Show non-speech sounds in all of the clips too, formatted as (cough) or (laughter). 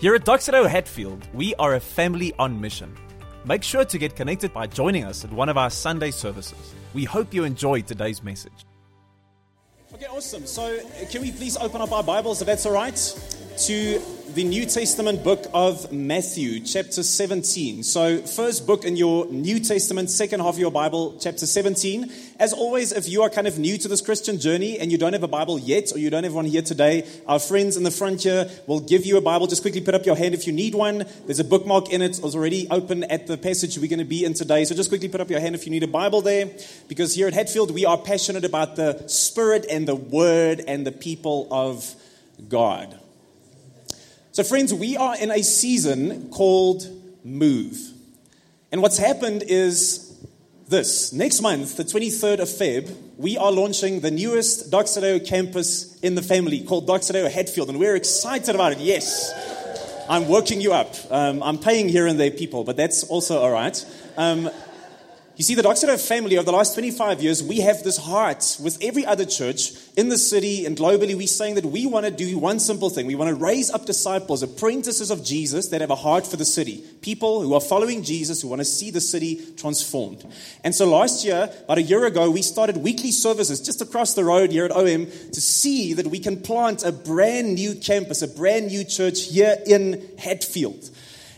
Here at Doxa Deo Hatfield, we are a family on mission. Make sure to get connected by joining us at one of our Sunday services. We hope you enjoyed today's message. Okay, awesome. So, can we please open up our Bibles, if that's all right, to the New Testament book of Matthew, chapter 17. So, first book in your New Testament, second half of your Bible, chapter 17. As always, if you are kind of new to this Christian journey and you don't have a Bible yet, or you don't have one here today, our friends in the front here will give you a Bible. Just quickly put up your hand if you need one. There's a bookmark in it. It's already open at the passage we're going to be in today. So, just quickly put up your hand if you need a Bible there, because here at Hatfield, we are passionate about the Spirit and the Word and the people of God. So, friends, we are in a season called Move. And what's happened is this. Next month, the 23rd of Feb, we are launching the newest Doxa Deo campus in the family called Doxa Deo Hatfield. And we're excited about it. Yes. I'm working you up. Um, I'm paying here and there people, but that's also all right. Um, you see, the Doxa Deo family, over the last 25 years, we have this heart with every other church in the city and globally. We're saying that we want to do one simple thing. We want to raise up disciples, apprentices of Jesus that have a heart for the city. People who are following Jesus, who want to see the city transformed. And so last year, about a year ago, we started weekly services just across the road here at OM to see that we can plant a brand new campus, a brand new church here in Hatfield.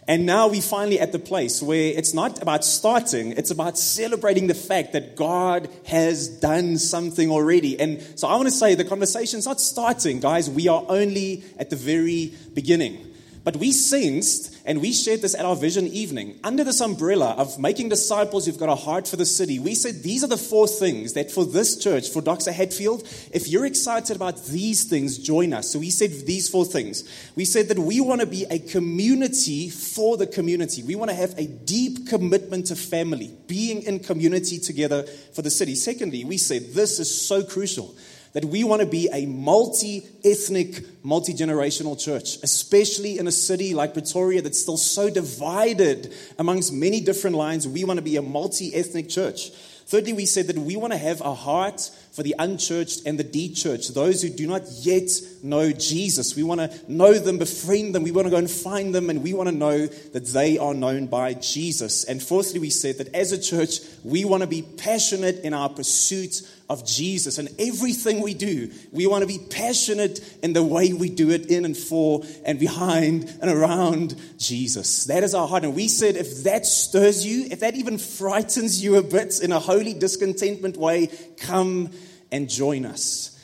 And now we're finally at the place where it's not about starting, it's about celebrating the fact that God has done something already. And so I want to say the conversation's not starting, guys. We are only at the very beginning. But we sensed, and we shared this at our vision evening, under this umbrella of making disciples who've got a heart for the city, we said these are the four things that for this church, for Dr. Hatfield, if you're excited about these things, join us. So we said these four things. We said that we want to be a community for the community. We want to have a deep commitment to family, being in community together for the city. Secondly, we said this is so crucial that we want to be a multi ethnic, multi generational church, especially in a city like Pretoria that's still so divided amongst many different lines. We want to be a multi ethnic church. Thirdly, we said that we want to have a heart for the unchurched and the de-churched, those who do not yet know Jesus. We want to know them, befriend them. We want to go and find them, and we want to know that they are known by Jesus. And fourthly, we said that as a church, we want to be passionate in our pursuit of Jesus. And everything we do, we want to be passionate in the way we do it in and for and behind and around Jesus. That is our heart. And we said if that stirs you, if that even frightens you a bit in a holy discontentment way, come and join us.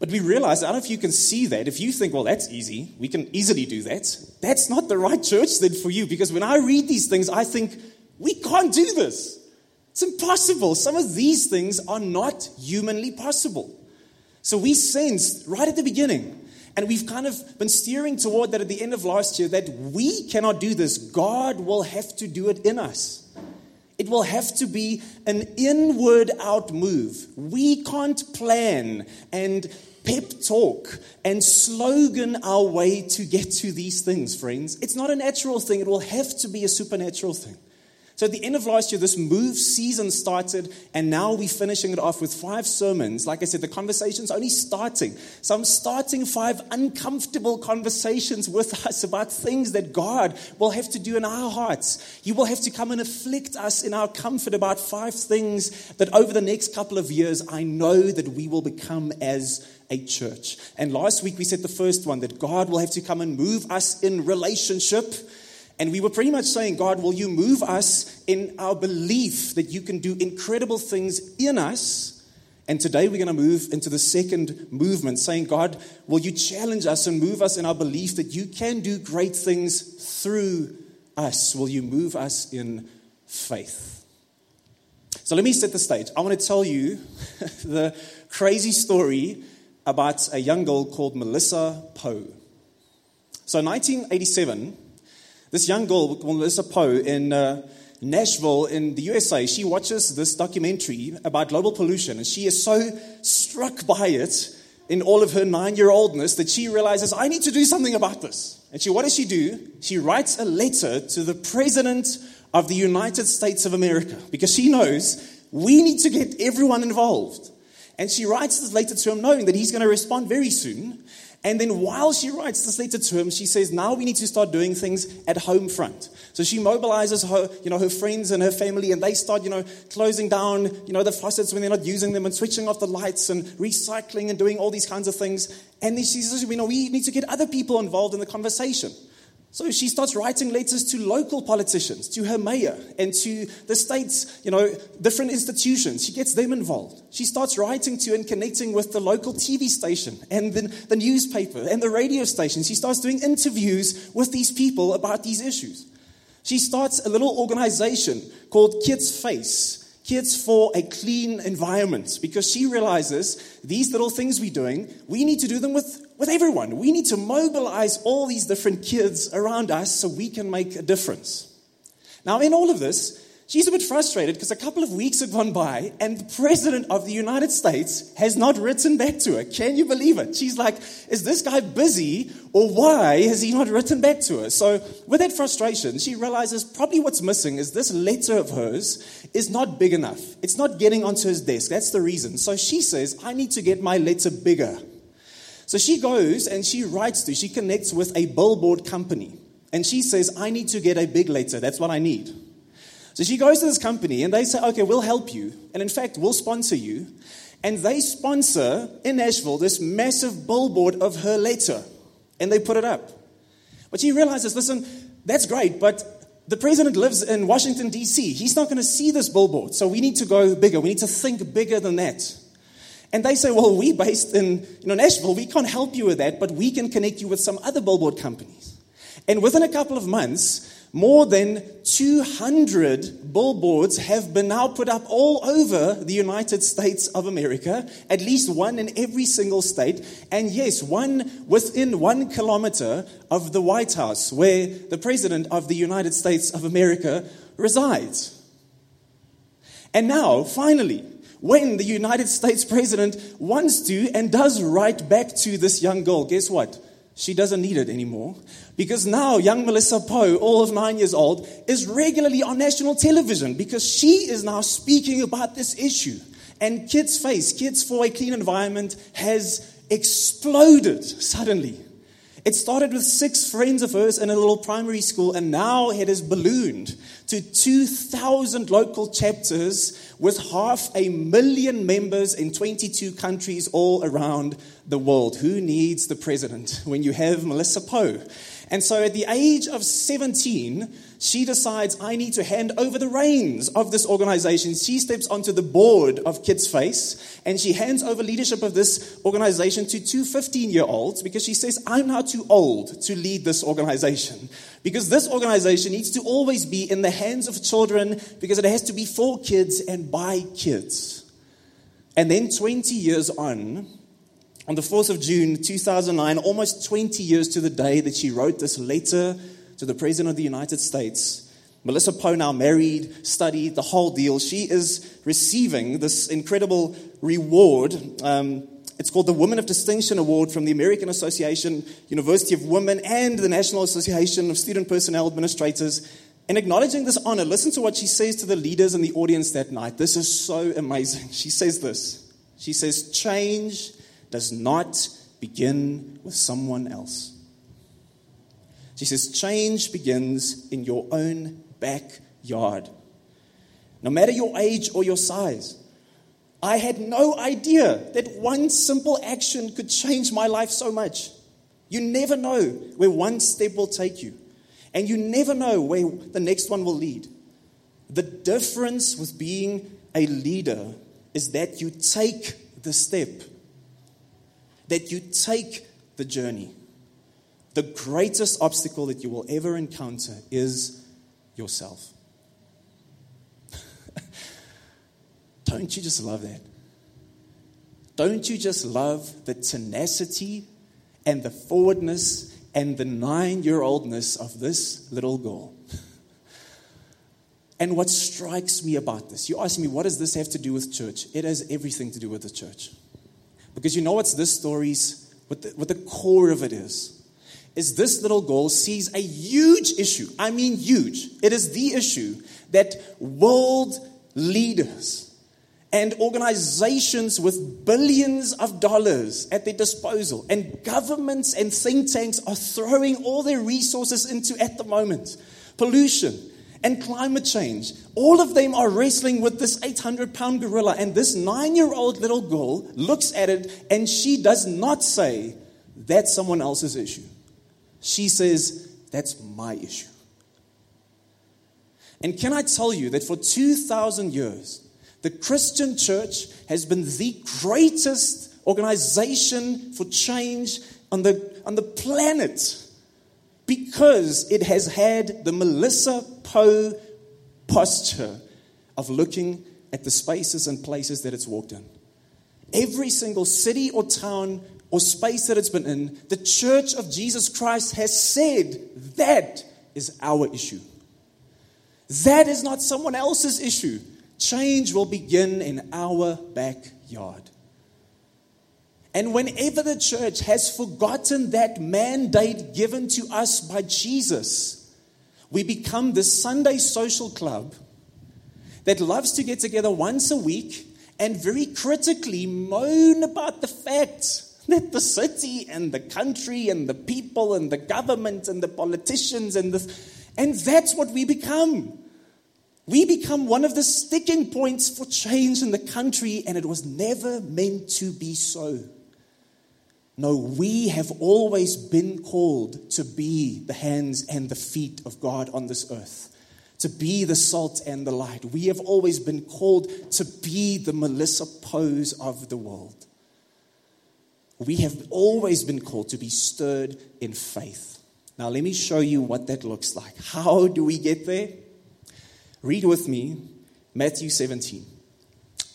But we realize, I don't know if you can see that. If you think, well, that's easy, we can easily do that. That's not the right church then for you. Because when I read these things, I think, we can't do this. It's impossible. Some of these things are not humanly possible. So we sensed right at the beginning, and we've kind of been steering toward that at the end of last year, that we cannot do this. God will have to do it in us. It will have to be an inward out move. We can't plan and pep talk and slogan our way to get to these things, friends. It's not a natural thing, it will have to be a supernatural thing. So at the end of last year, this move season started, and now we're finishing it off with five sermons. Like I said, the conversation's only starting. So I'm starting five uncomfortable conversations with (laughs) us about things that God will have to do in our hearts. He will have to come and afflict us in our comfort about five things that over the next couple of years, I know that we will become as a church. And last week we said the first one that God will have to come and move us in relationship and we were pretty much saying, God, will you move us in our belief that you can do incredible things in us? And today we're going to move into the second movement, saying, God, will you challenge us and move us in our belief that you can do great things through us? Will you move us in faith? So let me set the stage. I want to tell you (laughs) the crazy story about a young girl called Melissa Poe. So, in 1987, this young girl, Melissa Poe, in uh, Nashville, in the USA, she watches this documentary about global pollution, and she is so struck by it in all of her nine year oldness that she realizes, I need to do something about this. And she, what does she do? She writes a letter to the President of the United States of America because she knows we need to get everyone involved. And she writes this letter to him knowing that he's going to respond very soon. And then while she writes this letter to him, she says, now we need to start doing things at home front. So she mobilizes her, you know, her friends and her family, and they start, you know, closing down, you know, the faucets when they're not using them and switching off the lights and recycling and doing all these kinds of things. And then she says, you know, we need to get other people involved in the conversation. So she starts writing letters to local politicians, to her mayor, and to the state's, you know, different institutions. She gets them involved. She starts writing to and connecting with the local TV station and the, the newspaper and the radio station. She starts doing interviews with these people about these issues. She starts a little organization called Kids Face, Kids for a Clean Environment, because she realizes these little things we're doing, we need to do them with with everyone. We need to mobilize all these different kids around us so we can make a difference. Now, in all of this, she's a bit frustrated because a couple of weeks have gone by and the President of the United States has not written back to her. Can you believe it? She's like, is this guy busy or why has he not written back to her? So, with that frustration, she realizes probably what's missing is this letter of hers is not big enough. It's not getting onto his desk. That's the reason. So she says, I need to get my letter bigger. So she goes and she writes to, she connects with a billboard company. And she says, I need to get a big letter. That's what I need. So she goes to this company and they say, okay, we'll help you. And in fact, we'll sponsor you. And they sponsor in Nashville this massive billboard of her letter. And they put it up. But she realizes, listen, that's great, but the president lives in Washington, D.C. He's not going to see this billboard. So we need to go bigger. We need to think bigger than that. And they say, well, we based in you know, Nashville, we can't help you with that, but we can connect you with some other billboard companies. And within a couple of months, more than 200 billboards have been now put up all over the United States of America, at least one in every single state. And yes, one within one kilometer of the White House, where the President of the United States of America resides. And now, finally, when the United States president wants to and does write back to this young girl, guess what? She doesn't need it anymore. Because now young Melissa Poe, all of nine years old, is regularly on national television because she is now speaking about this issue. And Kids Face, Kids for a Clean Environment, has exploded suddenly. It started with six friends of hers in a little primary school, and now it has ballooned to 2,000 local chapters with half a million members in 22 countries all around the world. Who needs the president when you have Melissa Poe? And so at the age of 17, she decides, I need to hand over the reins of this organization. She steps onto the board of Kids Face and she hands over leadership of this organization to two 15 year olds because she says, I'm now too old to lead this organization. Because this organization needs to always be in the hands of children because it has to be for kids and by kids. And then 20 years on, on the 4th of June 2009, almost 20 years to the day that she wrote this letter to the President of the United States, Melissa Poe, now married, studied, the whole deal, she is receiving this incredible reward. Um, it's called the Women of Distinction Award from the American Association, University of Women, and the National Association of Student Personnel Administrators. In acknowledging this honor, listen to what she says to the leaders in the audience that night. This is so amazing. She says this. She says, Change does not begin with someone else. She says, change begins in your own backyard. No matter your age or your size, I had no idea that one simple action could change my life so much. You never know where one step will take you, and you never know where the next one will lead. The difference with being a leader is that you take the step that you take the journey. The greatest obstacle that you will ever encounter is yourself. (laughs) Don't you just love that? Don't you just love the tenacity and the forwardness and the nine year oldness of this little girl? (laughs) And what strikes me about this, you ask me, what does this have to do with church? It has everything to do with the church. Because you know what's this story's, what the, what the core of it is? Is this little girl sees a huge issue. I mean, huge. It is the issue that world leaders and organizations with billions of dollars at their disposal, and governments and think tanks are throwing all their resources into at the moment pollution and climate change. All of them are wrestling with this 800 pound gorilla, and this nine year old little girl looks at it and she does not say, That's someone else's issue. She says, That's my issue. And can I tell you that for 2,000 years, the Christian church has been the greatest organization for change on the, on the planet because it has had the Melissa Poe posture of looking at the spaces and places that it's walked in. Every single city or town or space that it's been in, the church of Jesus Christ has said that is our issue. That is not someone else's issue. Change will begin in our backyard. And whenever the church has forgotten that mandate given to us by Jesus, we become the Sunday social club that loves to get together once a week and very critically moan about the fact that the city and the country and the people and the government and the politicians and the and that's what we become. We become one of the sticking points for change in the country, and it was never meant to be so. No, we have always been called to be the hands and the feet of God on this earth, to be the salt and the light. We have always been called to be the Melissa Poes of the world. We have always been called to be stirred in faith. Now, let me show you what that looks like. How do we get there? Read with me Matthew 17.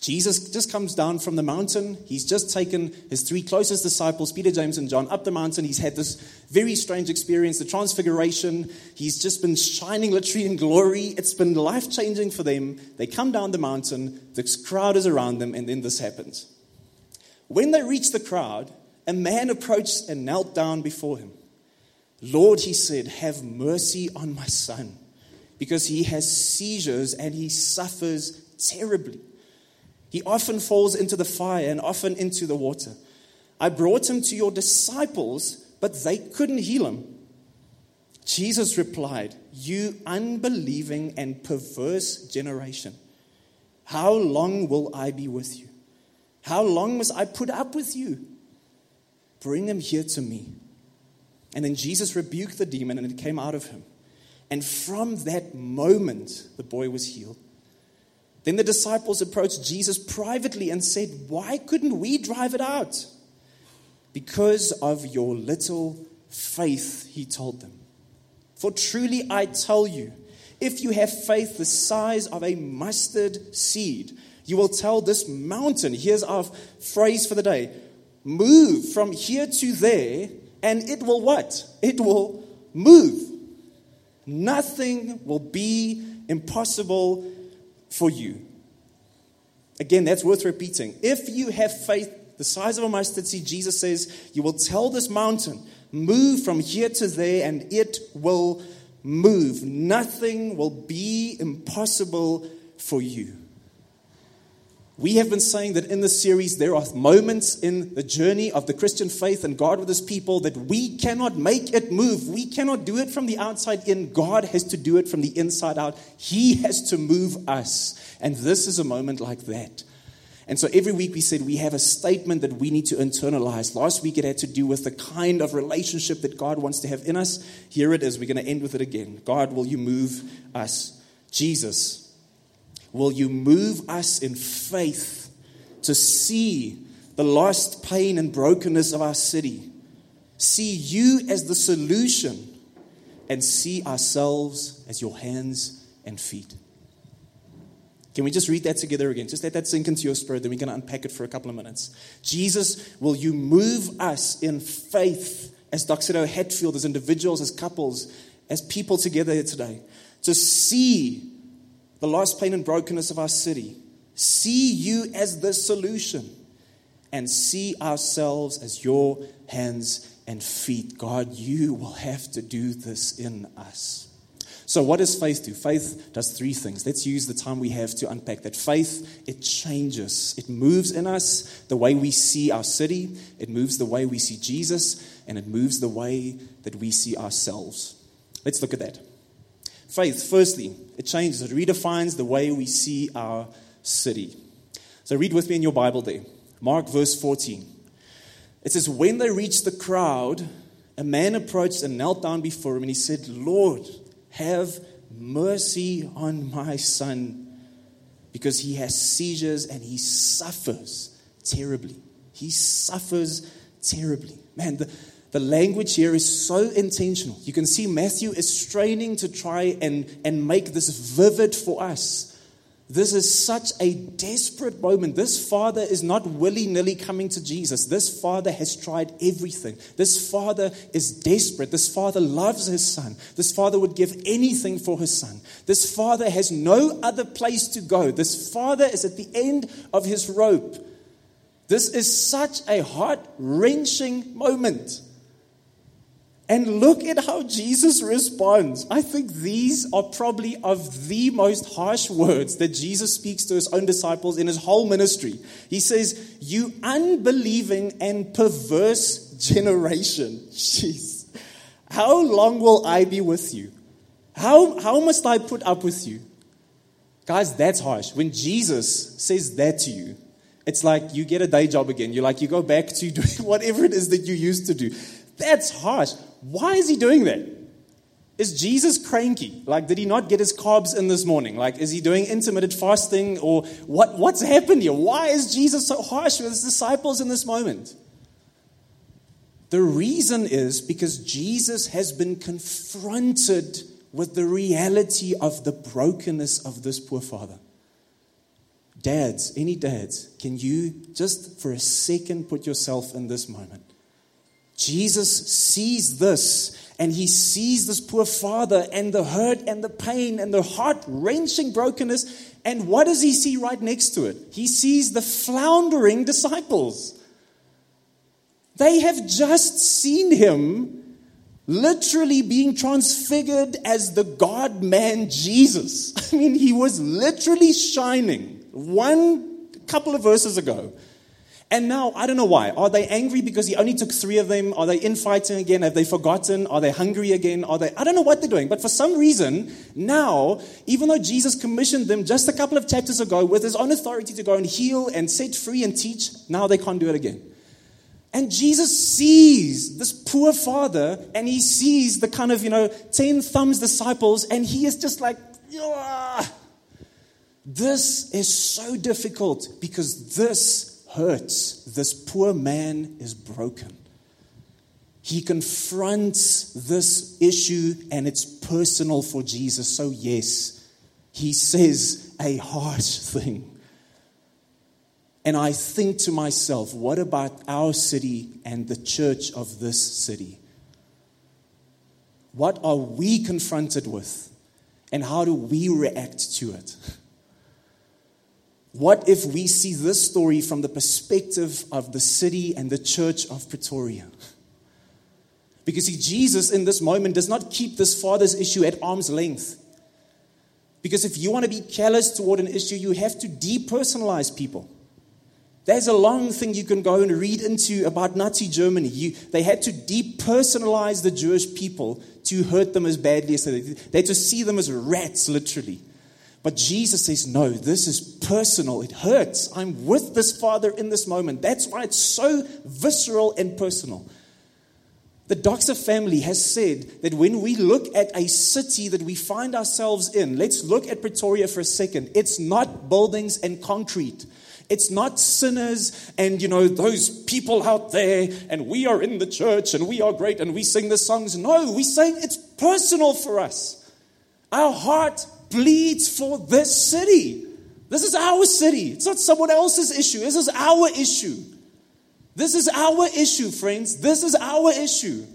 Jesus just comes down from the mountain. He's just taken his three closest disciples, Peter, James, and John, up the mountain. He's had this very strange experience, the transfiguration. He's just been shining literally in glory. It's been life changing for them. They come down the mountain, the crowd is around them, and then this happens. When they reached the crowd, a man approached and knelt down before him. Lord, he said, have mercy on my son because he has seizures and he suffers terribly. He often falls into the fire and often into the water. I brought him to your disciples, but they couldn't heal him. Jesus replied, You unbelieving and perverse generation, how long will I be with you? How long must I put up with you? Bring him here to me. And then Jesus rebuked the demon, and it came out of him. And from that moment, the boy was healed. Then the disciples approached Jesus privately and said, Why couldn't we drive it out? Because of your little faith, he told them. For truly I tell you, if you have faith the size of a mustard seed, you will tell this mountain, here's our phrase for the day, move from here to there, and it will what? It will move. Nothing will be impossible for you. Again, that's worth repeating. If you have faith the size of a mustard seed, Jesus says, you will tell this mountain, move from here to there, and it will move. Nothing will be impossible for you. We have been saying that in this series, there are moments in the journey of the Christian faith and God with His people that we cannot make it move. We cannot do it from the outside in. God has to do it from the inside out. He has to move us. And this is a moment like that. And so every week we said we have a statement that we need to internalize. Last week it had to do with the kind of relationship that God wants to have in us. Here it is. We're going to end with it again. God, will you move us? Jesus, Will you move us in faith to see the lost pain and brokenness of our city? See you as the solution and see ourselves as your hands and feet. Can we just read that together again? Just let that sink into your spirit, then we're going to unpack it for a couple of minutes. Jesus, will you move us in faith as Doxa Deo Hatfield, as individuals, as couples, as people together here today, to see the lost pain and brokenness of our city, see you as the solution, and see ourselves as your hands and feet. God, you will have to do this in us. So, what does faith do? Faith does three things. Let's use the time we have to unpack that. Faith, it changes. It moves in us the way we see our city, it moves the way we see Jesus, and it moves the way that we see ourselves. Let's look at that. Faith, firstly, it changes, it redefines the way we see our city. So, read with me in your Bible there. Mark verse 14. It says, When they reached the crowd, a man approached and knelt down before him, and he said, Lord, have mercy on my son because he has seizures and he suffers terribly. He suffers terribly. Man, the, the language here is so intentional. You can see Matthew is straining to try and, and make this vivid for us. This is such a desperate moment. This father is not willy nilly coming to Jesus. This father has tried everything. This father is desperate. This father loves his son. This father would give anything for his son. This father has no other place to go. This father is at the end of his rope. This is such a heart wrenching moment. And look at how Jesus responds. I think these are probably of the most harsh words that Jesus speaks to his own disciples in his whole ministry. He says, You unbelieving and perverse generation. (laughs) Jeez. How long will I be with you? How, how must I put up with you? Guys, that's harsh. When Jesus says that to you, it's like you get a day job again. You're like, you go back to (laughs) doing whatever it is that you used to do. That's harsh. Why is he doing that? Is Jesus cranky? Like, did he not get his carbs in this morning? Like, is he doing intermittent fasting? Or what, what's happened here? Why is Jesus so harsh with his disciples in this moment? The reason is because Jesus has been confronted with the reality of the brokenness of this poor father. Dads, any dads, can you just for a second put yourself in this moment? Jesus sees this and he sees this poor father and the hurt and the pain and the heart wrenching brokenness. And what does he see right next to it? He sees the floundering disciples. They have just seen him literally being transfigured as the God man Jesus. (laughs) I mean, he was literally shining one couple of verses ago. And now, I don't know why. Are they angry because he only took three of them? Are they infighting again? Have they forgotten? Are they hungry again? Are they, I don't know what they're doing. But for some reason, now, even though Jesus commissioned them just a couple of chapters ago with his own authority to go and heal and set free and teach, now they can't do it again. And Jesus sees this poor father and he sees the kind of, you know, 10 thumbs disciples and he is just like, this is so difficult because this hurts. This poor man is broken. He confronts this issue and it's personal for Jesus. So, yes, he says a harsh (laughs) thing. And I think to myself, what about our city and the church of this city? What are we confronted with? And how do we react to it? (laughs) What if we see this story from the perspective of the city and the church of Pretoria? Because see, Jesus in this moment does not keep this father's issue at arm's length. Because if you want to be callous toward an issue, you have to depersonalize people. There's a long thing you can go and read into about Nazi Germany. You, they had to depersonalize the Jewish people to hurt them as badly as they did. They had to see them as rats, literally. But Jesus says, No, this is personal. It hurts. I'm with this Father in this moment. That's why it's so visceral and personal. The Doxa family has said that when we look at a city that we find ourselves in, let's look at Pretoria for a second. It's not buildings and concrete. It's not sinners and, you know, those people out there and we are in the church and we are great and we sing the songs. No, we're saying it's personal for us. Our heart bleeds for this city. This is our city. It's not someone else's issue. This is our issue. This is our issue, friends. This is our issue.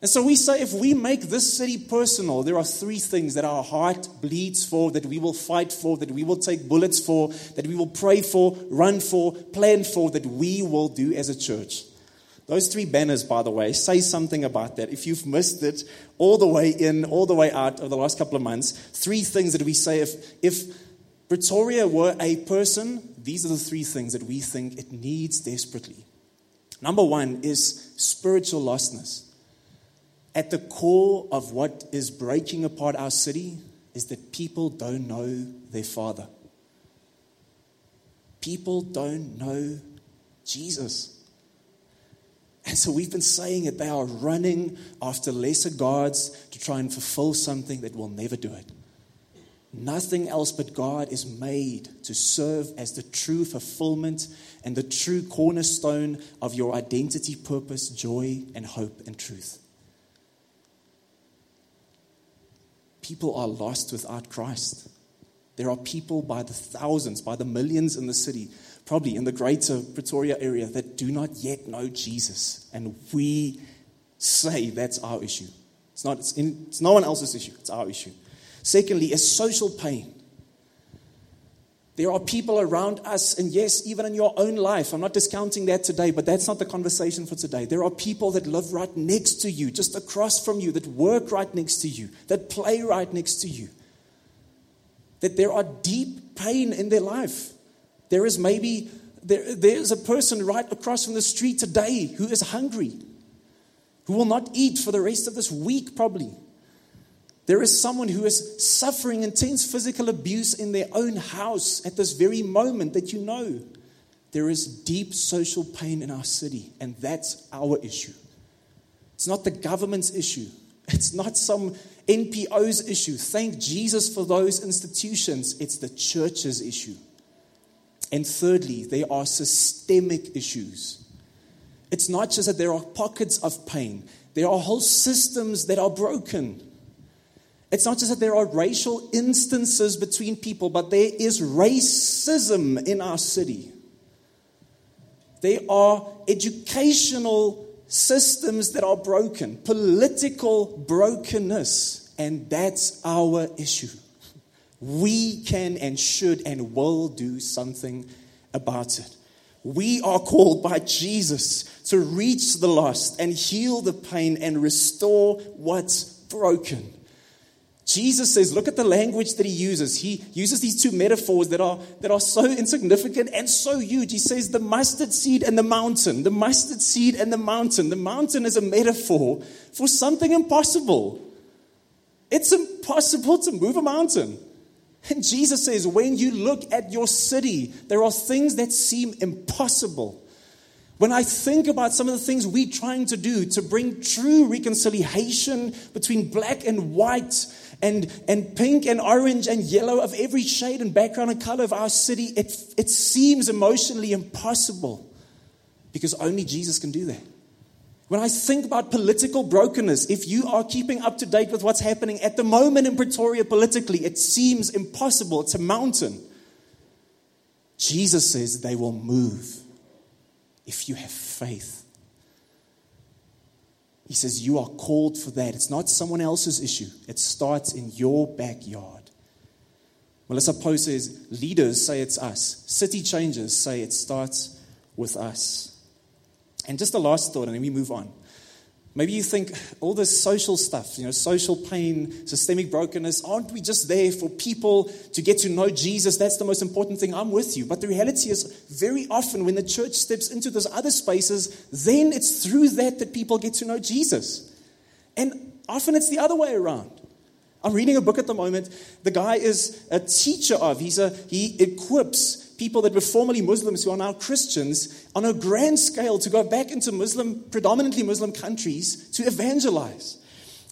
And so we say if we make this city personal, there are three things that our heart bleeds for, that we will fight for, that we will take bullets for, that we will pray for, run for, plan for, that we will do as a church. Those three banners, by the way, say something about that. If you've missed it all the way in, all the way out over the last couple of months, three things that we say if, if Pretoria were a person, these are the three things that we think it needs desperately. Number one is spiritual lostness. At the core of what is breaking apart our city is that people don't know their Father. People don't know Jesus. And so we've been saying that they are running after lesser gods to try and fulfill something that will never do it. Nothing else but God is made to serve as the true fulfillment and the true cornerstone of your identity, purpose, joy, and hope and truth. People are lost without Christ. There are people by the thousands, by the millions in the city, probably in the greater Pretoria area, that do not yet know Jesus. And we say that's our issue. It's, not, it's, in, it's no one else's issue, it's our issue. Secondly, is social pain. There are people around us, and yes, even in your own life, I'm not discounting that today, but that's not the conversation for today. There are people that live right next to you, just across from you, that work right next to you, that play right next to you. That there are deep pain in their life. There is maybe there, there's a person right across from the street today who is hungry, who will not eat for the rest of this week, probably. There is someone who is suffering intense physical abuse in their own house at this very moment that you know. There is deep social pain in our city, and that's our issue. It's not the government's issue, it's not some NPO's issue. Thank Jesus for those institutions. It's the church's issue. And thirdly, there are systemic issues. It's not just that there are pockets of pain, there are whole systems that are broken. It's not just that there are racial instances between people, but there is racism in our city. There are educational systems that are broken, political brokenness, and that's our issue. We can and should and will do something about it. We are called by Jesus to reach the lost and heal the pain and restore what's broken. Jesus says, look at the language that he uses. He uses these two metaphors that are, that are so insignificant and so huge. He says, the mustard seed and the mountain. The mustard seed and the mountain. The mountain is a metaphor for something impossible. It's impossible to move a mountain. And Jesus says, when you look at your city, there are things that seem impossible. When I think about some of the things we're trying to do to bring true reconciliation between black and white, and, and pink and orange and yellow of every shade and background and color of our city, it, it seems emotionally impossible because only Jesus can do that. When I think about political brokenness, if you are keeping up to date with what's happening at the moment in Pretoria politically, it seems impossible. It's a mountain. Jesus says they will move if you have faith. He says, You are called for that. It's not someone else's issue, it starts in your backyard. Melissa Poe says, Leaders say it's us, city changers say it starts with us. And just a last thought, and then we move on. Maybe you think all this social stuff, you know, social pain, systemic brokenness, aren't we just there for people to get to know Jesus? That's the most important thing. I'm with you. But the reality is, very often when the church steps into those other spaces, then it's through that that people get to know Jesus. And often it's the other way around. I'm reading a book at the moment. The guy is a teacher of, he's a, he equips people that were formerly Muslims who are now Christians on a grand scale to go back into Muslim, predominantly Muslim countries to evangelize.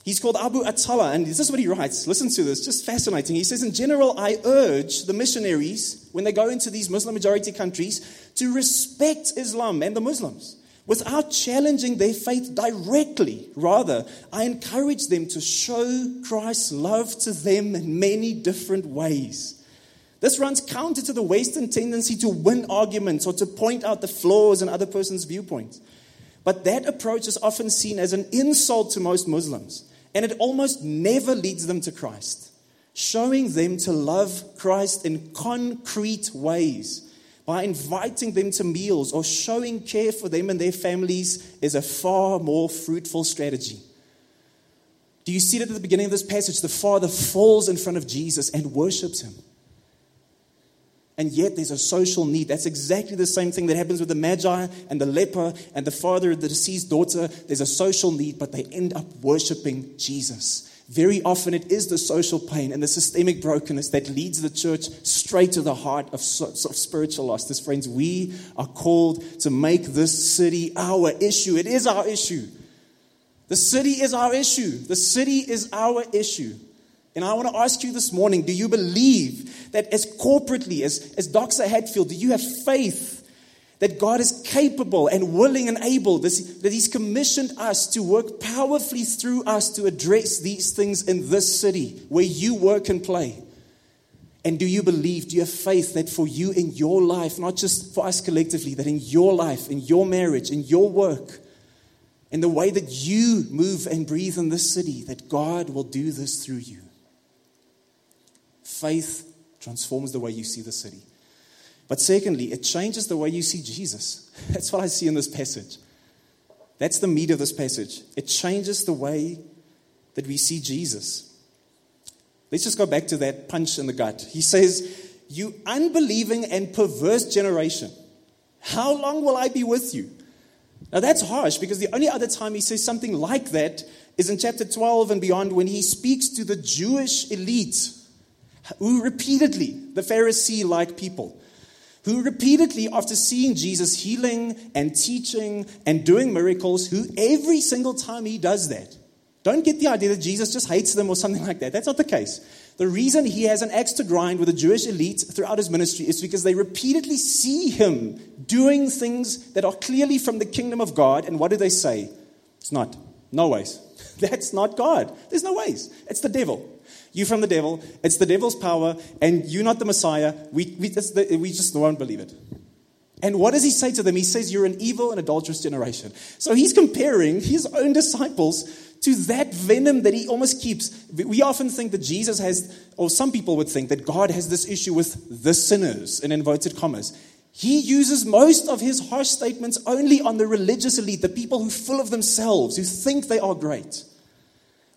He's called Abu Attallah, and this is what he writes. Listen to this, just fascinating. He says, In general, I urge the missionaries, when they go into these Muslim majority countries, to respect Islam and the Muslims without challenging their faith directly. Rather, I encourage them to show Christ's love to them in many different ways. This runs counter to the Western tendency to win arguments or to point out the flaws in other person's viewpoints. But that approach is often seen as an insult to most Muslims, and it almost never leads them to Christ. Showing them to love Christ in concrete ways by inviting them to meals or showing care for them and their families is a far more fruitful strategy. Do you see that at the beginning of this passage? The father falls in front of Jesus and worships him. And yet there's a social need. That's exactly the same thing that happens with the Magi and the leper and the father of the deceased daughter. There's a social need, but they end up worshiping Jesus. Very often it is the social pain and the systemic brokenness that leads the church straight to the heart of, of spiritual loss. As friends, we are called to make this city our issue. It is our issue. The city is our issue. The city is our issue. And I want to ask you this morning do you believe that as corporately, as, as Doxa Hatfield, do you have faith that God is capable and willing and able, that He's commissioned us to work powerfully through us to address these things in this city where you work and play? And do you believe, do you have faith that for you in your life, not just for us collectively, that in your life, in your marriage, in your work, in the way that you move and breathe in this city, that God will do this through you? Faith transforms the way you see the city. But secondly, it changes the way you see Jesus. (laughs) That's what I see in this passage. That's the meat of this passage. It changes the way that we see Jesus. Let's just go back to that punch in the gut. He says, You unbelieving and perverse generation, how long will I be with you? Now that's harsh because the only other time he says something like that is in chapter 12 and beyond when he speaks to the Jewish elite who repeatedly, the Pharisee like people, who repeatedly, after seeing Jesus healing and teaching and doing miracles, who every single time he does that, don't get the idea that Jesus just hates them or something like that. That's not the case. The reason he has an axe to grind with the Jewish elite throughout his ministry is because they repeatedly see him doing things that are clearly from the kingdom of God. And what do they say? It's not. No ways. (laughs) That's not God. There's no ways. It's the devil. You from the devil. It's the devil's power, and you're not the Messiah. We, we, we just won't believe it. And what does he say to them? He says, You're an evil and adulterous generation. So he's comparing his own disciples to that venom that he almost keeps. We often think that Jesus has, or some people would think that God has this issue with the sinners, in inverted commas. He uses most of his harsh statements only on the religious elite, the people who full of themselves, who think they are great.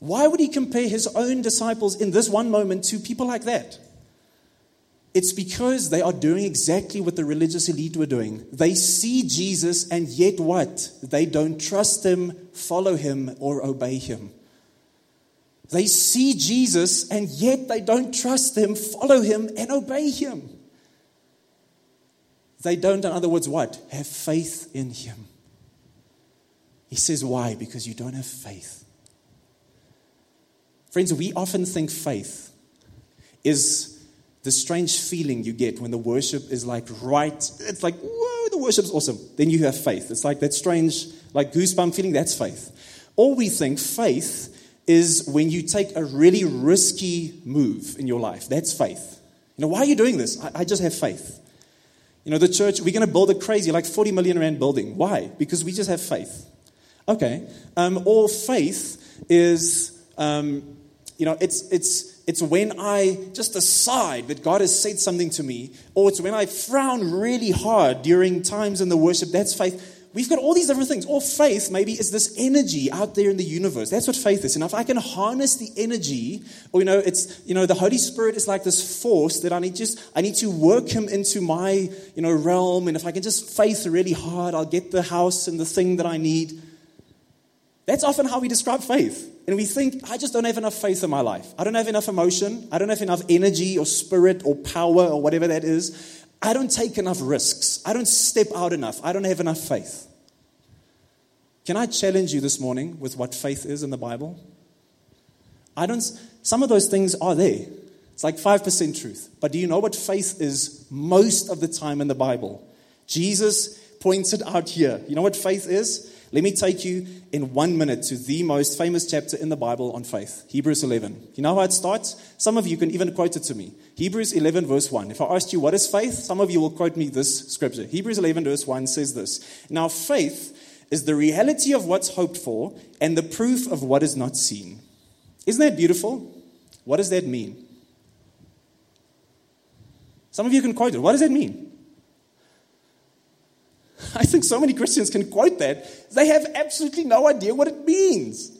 Why would he compare his own disciples in this one moment to people like that? It's because they are doing exactly what the religious elite were doing. They see Jesus, and yet what? They don't trust him, follow him, or obey him. They see Jesus, and yet they don't trust him, follow him, and obey him. They don't, in other words, what? Have faith in him. He says, Why? Because you don't have faith. Friends, we often think faith is the strange feeling you get when the worship is like right. It's like, whoa, the worship's awesome. Then you have faith. It's like that strange, like goosebump feeling. That's faith. Or we think faith is when you take a really risky move in your life. That's faith. You know, why are you doing this? I, I just have faith. You know, the church, we're going to build a crazy, like 40 million rand building. Why? Because we just have faith. Okay. Um, or faith is um, you know, it's, it's, it's when I just decide that God has said something to me, or it's when I frown really hard during times in the worship. That's faith. We've got all these different things. Or faith, maybe, is this energy out there in the universe. That's what faith is. And if I can harness the energy, or you know, it's you know, the Holy Spirit is like this force that I need just I need to work him into my you know realm. And if I can just faith really hard, I'll get the house and the thing that I need. That's often how we describe faith. And we think, I just don't have enough faith in my life. I don't have enough emotion. I don't have enough energy or spirit or power or whatever that is. I don't take enough risks. I don't step out enough. I don't have enough faith. Can I challenge you this morning with what faith is in the Bible? I don't, some of those things are there. It's like 5% truth. But do you know what faith is most of the time in the Bible? Jesus points it out here. You know what faith is? Let me take you in one minute to the most famous chapter in the Bible on faith Hebrews 11. You know how it starts? Some of you can even quote it to me. Hebrews 11, verse 1. If I asked you, what is faith? Some of you will quote me this scripture. Hebrews 11, verse 1 says this Now, faith is the reality of what's hoped for and the proof of what is not seen. Isn't that beautiful? What does that mean? Some of you can quote it. What does that mean? (laughs) I think so many Christians can quote that. They have absolutely no idea what it means.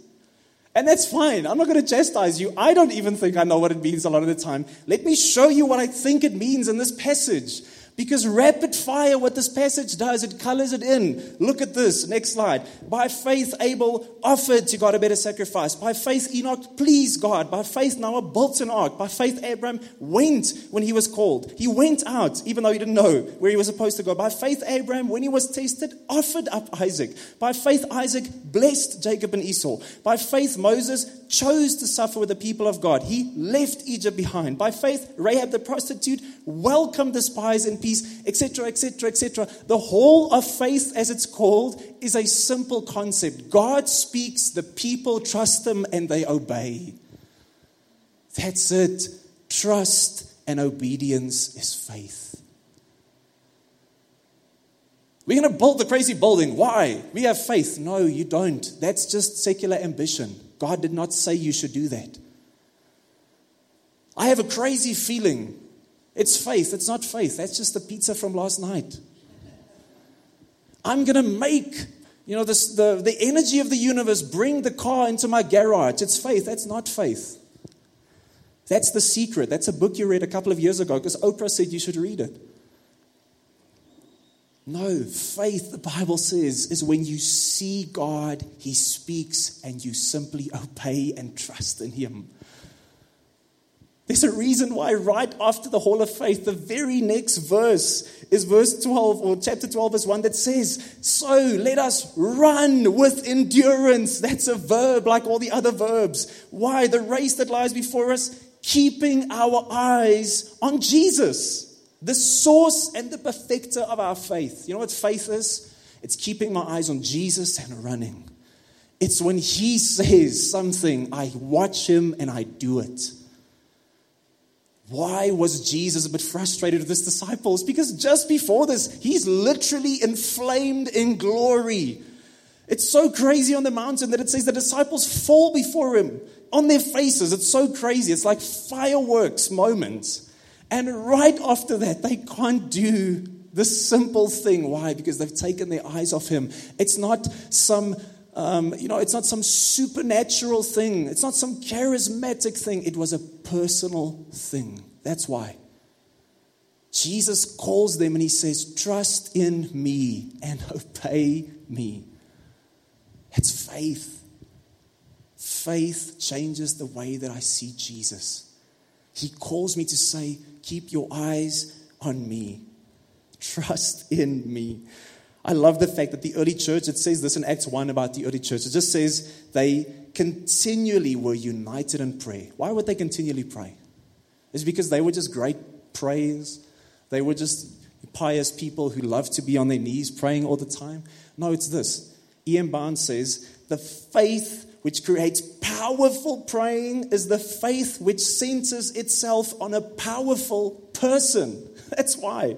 And that's fine. I'm not going to chastise you. I don't even think I know what it means a lot of the time. Let me show you what I think it means in this passage. Because rapid fire, what this passage does, it colors it in. Look at this. Next slide. By faith, Abel offered to God a better sacrifice. By faith, Enoch pleased God. By faith, Noah built an ark. By faith, Abraham went when he was called. He went out, even though he didn't know where he was supposed to go. By faith, Abraham, when he was tested, offered up Isaac. By faith, Isaac blessed Jacob and Esau. By faith, Moses chose to suffer with the people of God. He left Egypt behind. By faith, Rahab the prostitute welcomed the spies in peace, etc., etc., etc. The whole of faith, as it's called, is a simple concept. God speaks, the people trust Him, and they obey. That's it. Trust and obedience is faith. We're going to build the crazy building. Why? We have faith. No, you don't. That's just secular ambition. God did not say you should do that. I have a crazy feeling it's faith. It's not faith. That's just the pizza from last night. I'm going to make, you know, this, the, the energy of the universe bring the car into my garage. It's faith. That's not faith. That's the secret. That's a book you read a couple of years ago because Oprah said you should read it. No, faith, the Bible says, is when you see God, He speaks, and you simply obey and trust in Him. There's a reason why, right after the Hall of Faith, the very next verse is verse 12 or chapter 12, verse 1 that says, So let us run with endurance. That's a verb like all the other verbs. Why? The race that lies before us, keeping our eyes on Jesus, the source and the perfecter of our faith. You know what faith is? It's keeping my eyes on Jesus and running. It's when He says something, I watch Him and I do it. Why was Jesus a bit frustrated with his disciples? Because just before this, he's literally inflamed in glory. It's so crazy on the mountain that it says the disciples fall before him on their faces. It's so crazy. It's like fireworks moments. And right after that, they can't do this simple thing. Why? Because they've taken their eyes off him. It's not some um, you know, it's not some supernatural thing. It's not some charismatic thing. It was a personal thing. That's why. Jesus calls them and he says, Trust in me and (laughs) obey me. It's faith. Faith changes the way that I see Jesus. He calls me to say, Keep your eyes on me. Trust in me. I love the fact that the early church, it says this in Acts 1 about the early church. It just says they continually were united in prayer. Why would they continually pray? It's because they were just great prayers. They were just pious people who loved to be on their knees praying all the time. No, it's this. E.M. Bounds says the faith which creates powerful praying is the faith which centers itself on a powerful person. (laughs) That's why.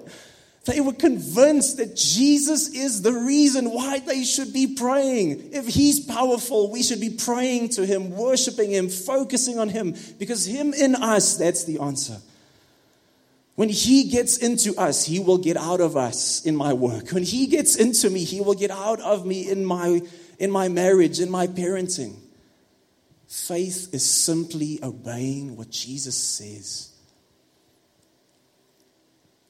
They were convinced that Jesus is the reason why they should be praying. If He's powerful, we should be praying to Him, worshiping Him, focusing on Him, because Him in us, that's the answer. When He gets into us, He will get out of us in my work. When He gets into me, He will get out of me in my, in my marriage, in my parenting. Faith is simply obeying what Jesus says.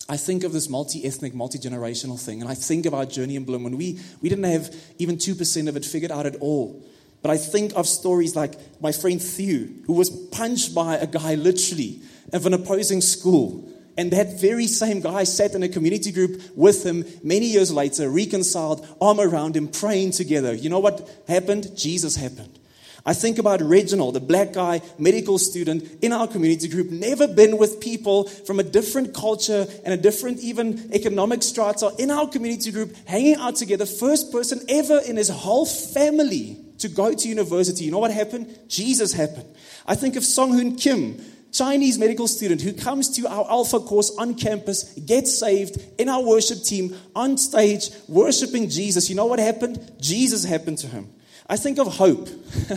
I think of this multi ethnic, multi generational thing, and I think of our journey in Bloem when we, we didn't have even 2% of it figured out at all. But I think of stories like my friend Thew, who was punched by a guy literally of an opposing school. And that very same guy sat in a community group with him many years later, reconciled, arm around him, praying together. You know what happened? Jesus happened. I think about Reginald, the black guy, medical student in our community group, never been with people from a different culture and a different even economic strata in our community group, hanging out together. First person ever in his whole family to go to university. You know what happened? Jesus happened. I think of Song Hoon Kim, Chinese medical student who comes to our Alpha course on campus, gets saved in our worship team on stage, worshiping Jesus. You know what happened? Jesus happened to him. I think of Hope,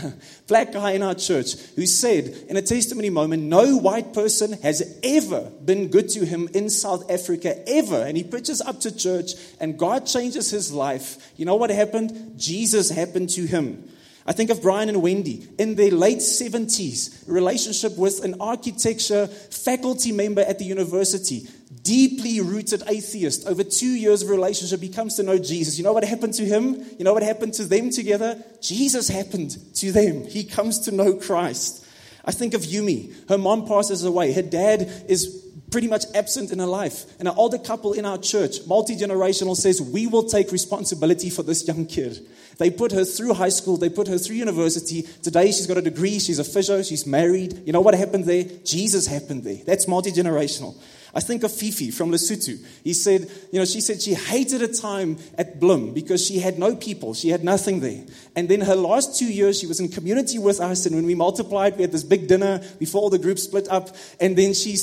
(laughs) black guy in our church, who said in a testimony moment, no white person has ever been good to him in South Africa, ever. And he pitches up to church, and God changes his life. You know what happened? Jesus happened to him. I think of Brian and Wendy in their late 70s, relationship with an architecture faculty member at the university deeply rooted atheist, over two years of relationship, he comes to know Jesus. You know what happened to him? You know what happened to them together? Jesus happened to them. He comes to know Christ. I think of Yumi. Her mom passes away. Her dad is pretty much absent in her life. And an older couple in our church, multi generational, says, We will take responsibility for this young kid. They put her through high school, they put her through university. Today she's got a degree, she's a physio, she's married. You know what happened there? Jesus happened there. That's multi generational. I think of Fifi from Lesotho. He said, you know, she said she hated a time at Bloem because she had no people. She had nothing there. And then her last two years, she was in community with us. And when we multiplied, we had this big dinner before all the group split up. And then she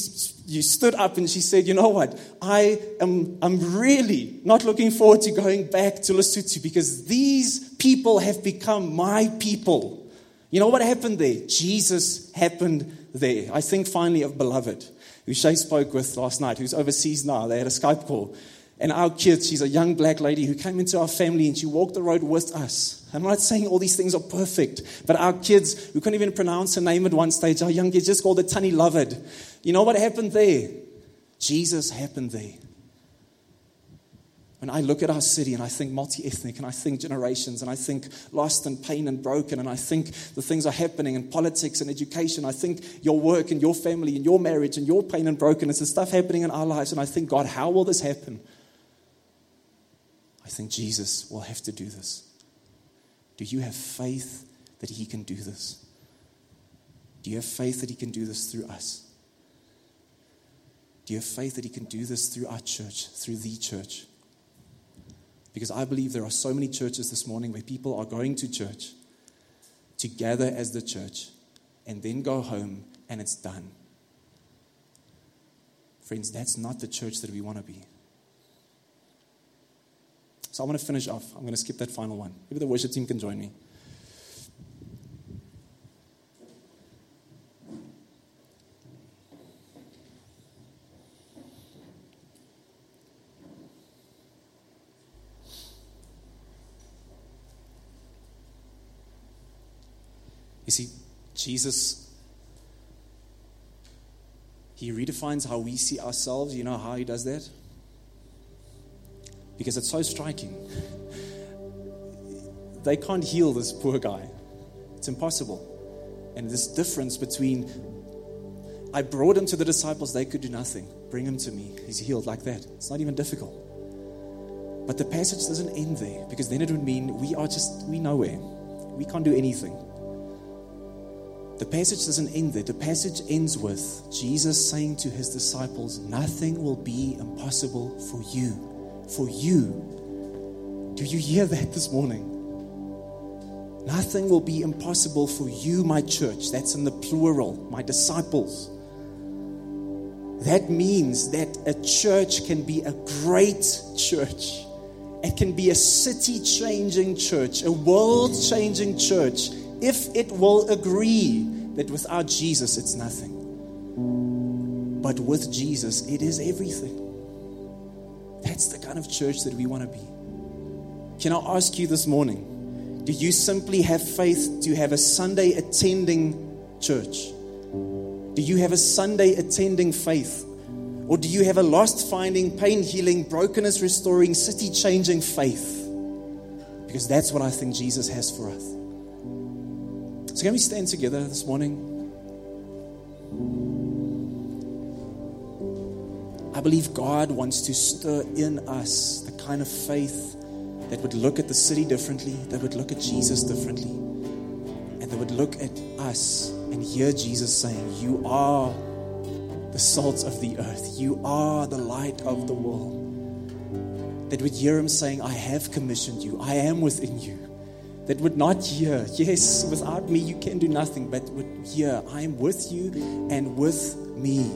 you stood up and she said, you know what? I am I'm really not looking forward to going back to Lesotho because these people have become my people. You know what happened there? Jesus happened there. I think finally of beloved who Shay spoke with last night, who's overseas now. They had a Skype call. And our kids, she's a young black lady who came into our family and she walked the road with us. I'm not saying all these things are perfect, but our kids, we couldn't even pronounce her name at one stage, our young kids just called her Tunny Loved. You know what happened there? Jesus happened there. When I look at our city and I think multi ethnic and I think generations and I think lost and pain and broken and I think the things are happening in politics and education, I think your work and your family and your marriage and your pain and brokenness and stuff happening in our lives, and I think, God, how will this happen? I think Jesus will have to do this. Do you have faith that He can do this? Do you have faith that He can do this through us? Do you have faith that He can do this through our church, through the church? Because I believe there are so many churches this morning where people are going to church to gather as the church and then go home and it's done. Friends, that's not the church that we want to be. So I want to finish off. I'm going to skip that final one. Maybe the worship team can join me. You see, Jesus, he redefines how we see ourselves. You know how he does that? Because it's so striking. They can't heal this poor guy, it's impossible. And this difference between I brought him to the disciples, they could do nothing. Bring him to me. He's healed like that. It's not even difficult. But the passage doesn't end there because then it would mean we are just, we nowhere. We can't do anything. The passage doesn't end there. The passage ends with Jesus saying to his disciples, Nothing will be impossible for you. For you. Do you hear that this morning? Nothing will be impossible for you, my church. That's in the plural, my disciples. That means that a church can be a great church. It can be a city changing church, a world changing church if it will agree that without Jesus it's nothing. But with Jesus, it is everything. That's the kind of church that we want to be. Can I ask you this morning? Do you simply have faith to have a Sunday attending church? Do you have a Sunday attending faith? Or do you have a lost finding, pain healing, brokenness restoring, city changing faith? Because that's what I think Jesus has for us. So, can we stand together this morning? I believe God wants to stir in us the kind of faith that would look at the city differently, that would look at Jesus differently, and that would look at us and hear Jesus saying, You are the salt of the earth, you are the light of the world. That would hear him saying, I have commissioned you, I am within you that would not hear, yes, without me you can do nothing, but would hear, I am with you and with me.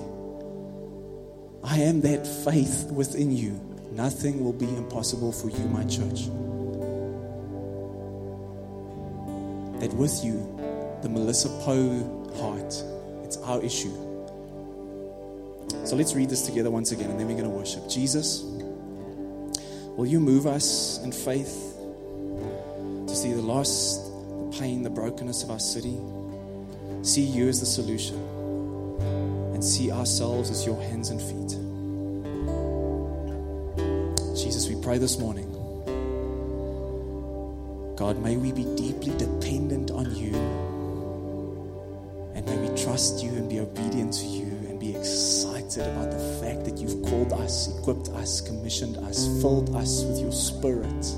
I am that faith within you. Nothing will be impossible for you, my church. that with you, the Melissa Poe heart, it's our issue. So let's read this together once again, and then we're going to worship. Jesus, will you move us in faith to see the loss, the pain, the brokenness of our city? See you as the solution, and see ourselves as your hands and feet. Jesus, we pray this morning. God, may we be deeply dependent on you. And may we trust you and be obedient to you and be excited about the fact that you've called us, equipped us, commissioned us, filled us with your spirit.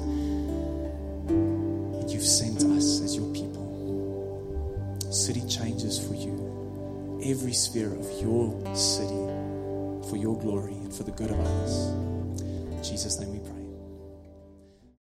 Every sphere of your city for your glory and for the good of others.